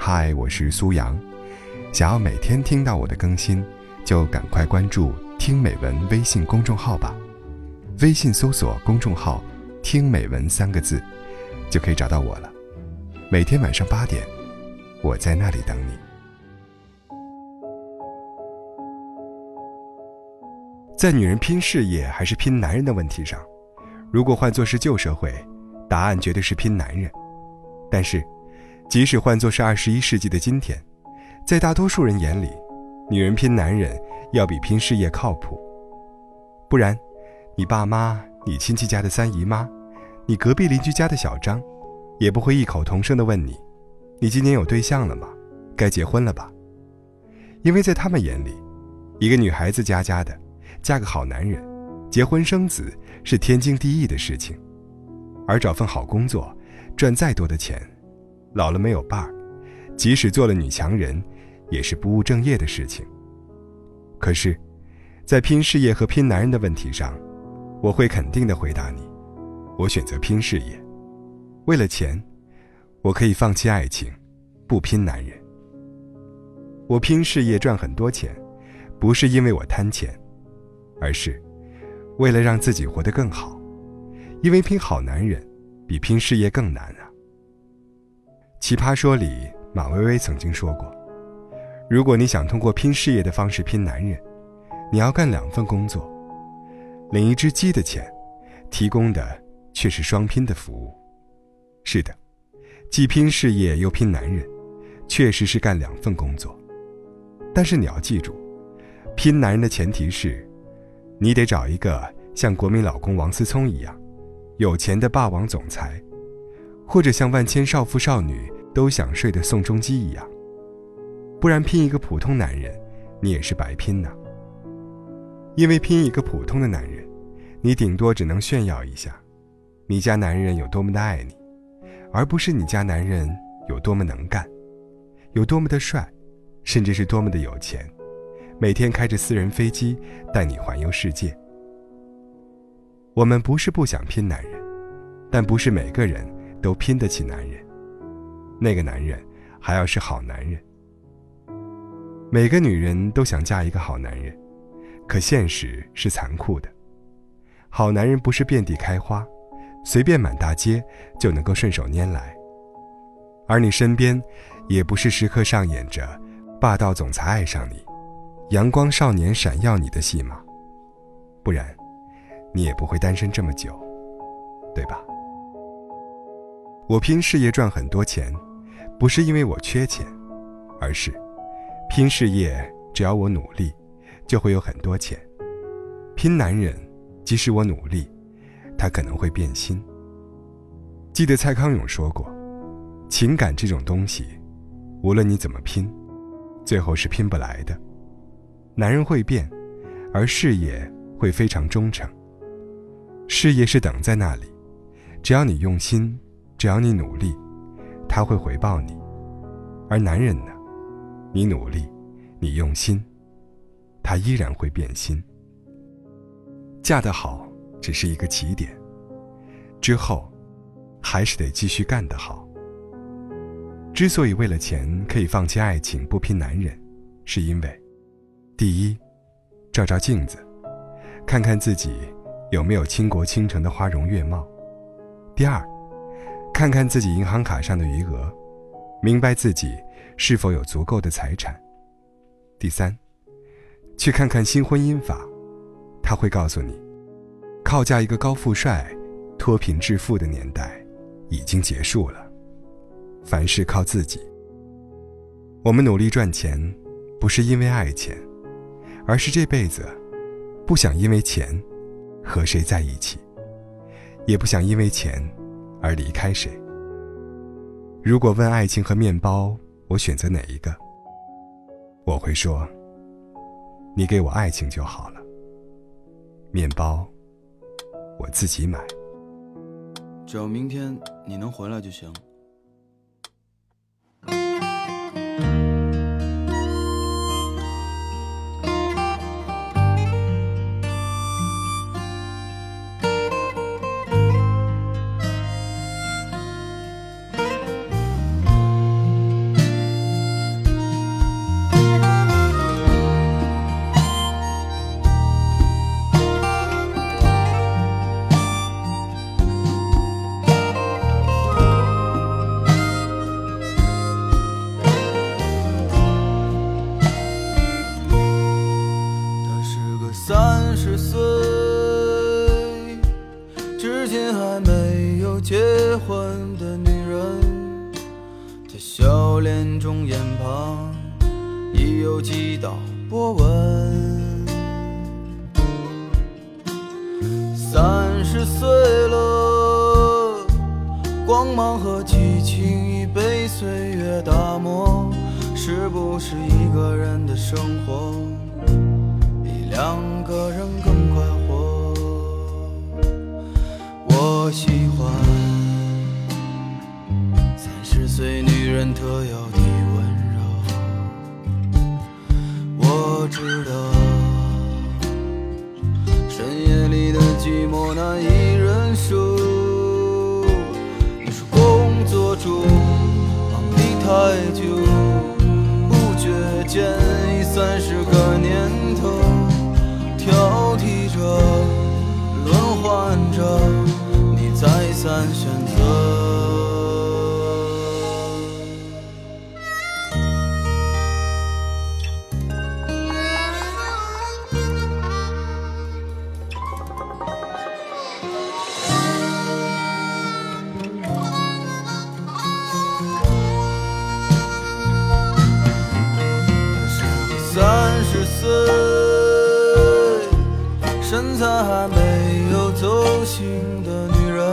嗨，我是苏阳。想要每天听到我的更新，就赶快关注“听美文”微信公众号吧。微信搜索公众号“听美文”三个字，就可以找到我了。每天晚上八点，我在那里等你。在女人拼事业还是拼男人的问题上，如果换作是旧社会，答案绝对是拼男人。但是，即使换作是二十一世纪的今天，在大多数人眼里，女人拼男人要比拼事业靠谱。不然，你爸妈、你亲戚家的三姨妈、你隔壁邻居家的小张，也不会异口同声地问你：“你今年有对象了吗？该结婚了吧？”因为在他们眼里，一个女孩子家家的，嫁个好男人，结婚生子是天经地义的事情，而找份好工作，赚再多的钱。老了没有伴儿，即使做了女强人，也是不务正业的事情。可是，在拼事业和拼男人的问题上，我会肯定的回答你：我选择拼事业。为了钱，我可以放弃爱情，不拼男人。我拼事业赚很多钱，不是因为我贪钱，而是为了让自己活得更好。因为拼好男人，比拼事业更难啊。奇葩说里，马薇薇曾经说过：“如果你想通过拼事业的方式拼男人，你要干两份工作，领一只鸡的钱，提供的却是双拼的服务。”是的，既拼事业又拼男人，确实是干两份工作。但是你要记住，拼男人的前提是，你得找一个像国民老公王思聪一样，有钱的霸王总裁。或者像万千少妇少女都想睡的宋仲基一样，不然拼一个普通男人，你也是白拼呐。因为拼一个普通的男人，你顶多只能炫耀一下，你家男人有多么的爱你，而不是你家男人有多么能干，有多么的帅，甚至是多么的有钱，每天开着私人飞机带你环游世界。我们不是不想拼男人，但不是每个人。都拼得起男人，那个男人还要是好男人。每个女人都想嫁一个好男人，可现实是残酷的。好男人不是遍地开花，随便满大街就能够顺手拈来。而你身边，也不是时刻上演着霸道总裁爱上你，阳光少年闪耀你的戏码，不然，你也不会单身这么久，对吧？我拼事业赚很多钱，不是因为我缺钱，而是拼事业只要我努力，就会有很多钱。拼男人，即使我努力，他可能会变心。记得蔡康永说过，情感这种东西，无论你怎么拼，最后是拼不来的。男人会变，而事业会非常忠诚。事业是等在那里，只要你用心。只要你努力，他会回报你；而男人呢，你努力，你用心，他依然会变心。嫁得好只是一个起点，之后还是得继续干得好。之所以为了钱可以放弃爱情不拼男人，是因为，第一，照照镜子，看看自己有没有倾国倾城的花容月貌；第二。看看自己银行卡上的余额，明白自己是否有足够的财产。第三，去看看新婚姻法，他会告诉你，靠嫁一个高富帅脱贫致富的年代已经结束了，凡事靠自己。我们努力赚钱，不是因为爱钱，而是这辈子不想因为钱和谁在一起，也不想因为钱。而离开谁？如果问爱情和面包，我选择哪一个？我会说：你给我爱情就好了，面包我自己买。只要明天你能回来就行。三十岁至今还没有结婚的女人在笑脸中眼旁已有几道波纹三十岁了光芒和激情已被岁月打磨是不是一个人的生活？两个人更快活？我喜欢三十岁女人特有的温柔，我知道。深夜里的寂寞难以忍受。你说工作中忙得太久，在还没有走心的女人，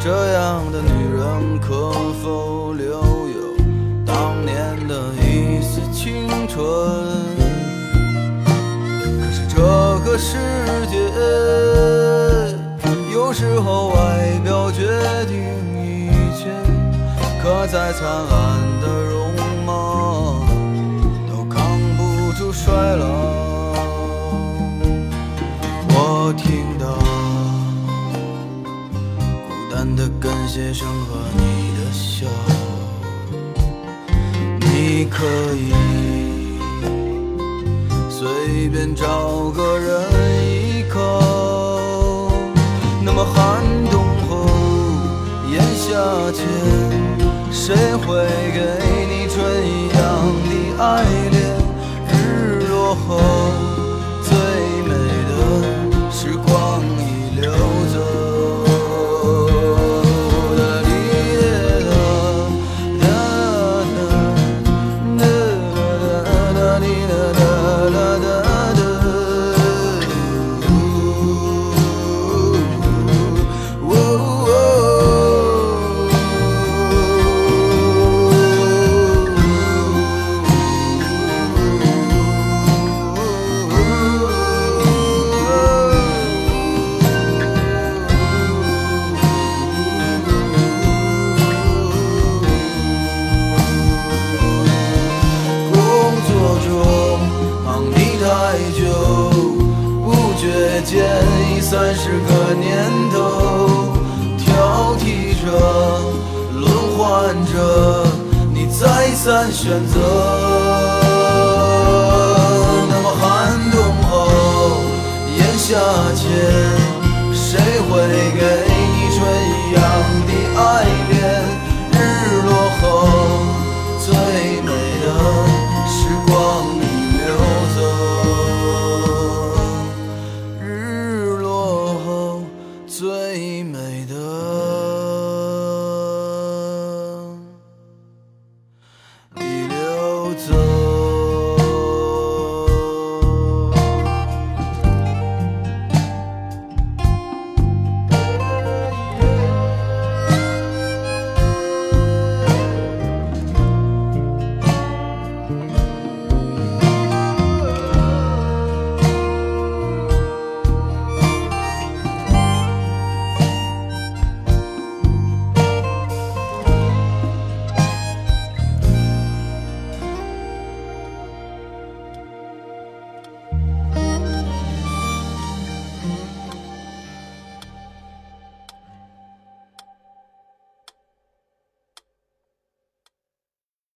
这样的女人可否留有当年的一丝青春？可是这个世界，有时候外表决定一切，可再灿烂的容貌。都扛不住衰老。感谢声和你的笑，你可以随便找个人依靠。那么寒冬后，炎夏前，谁会给你春一样的爱间已三十个年头，挑剔着，轮换着，你再三选择。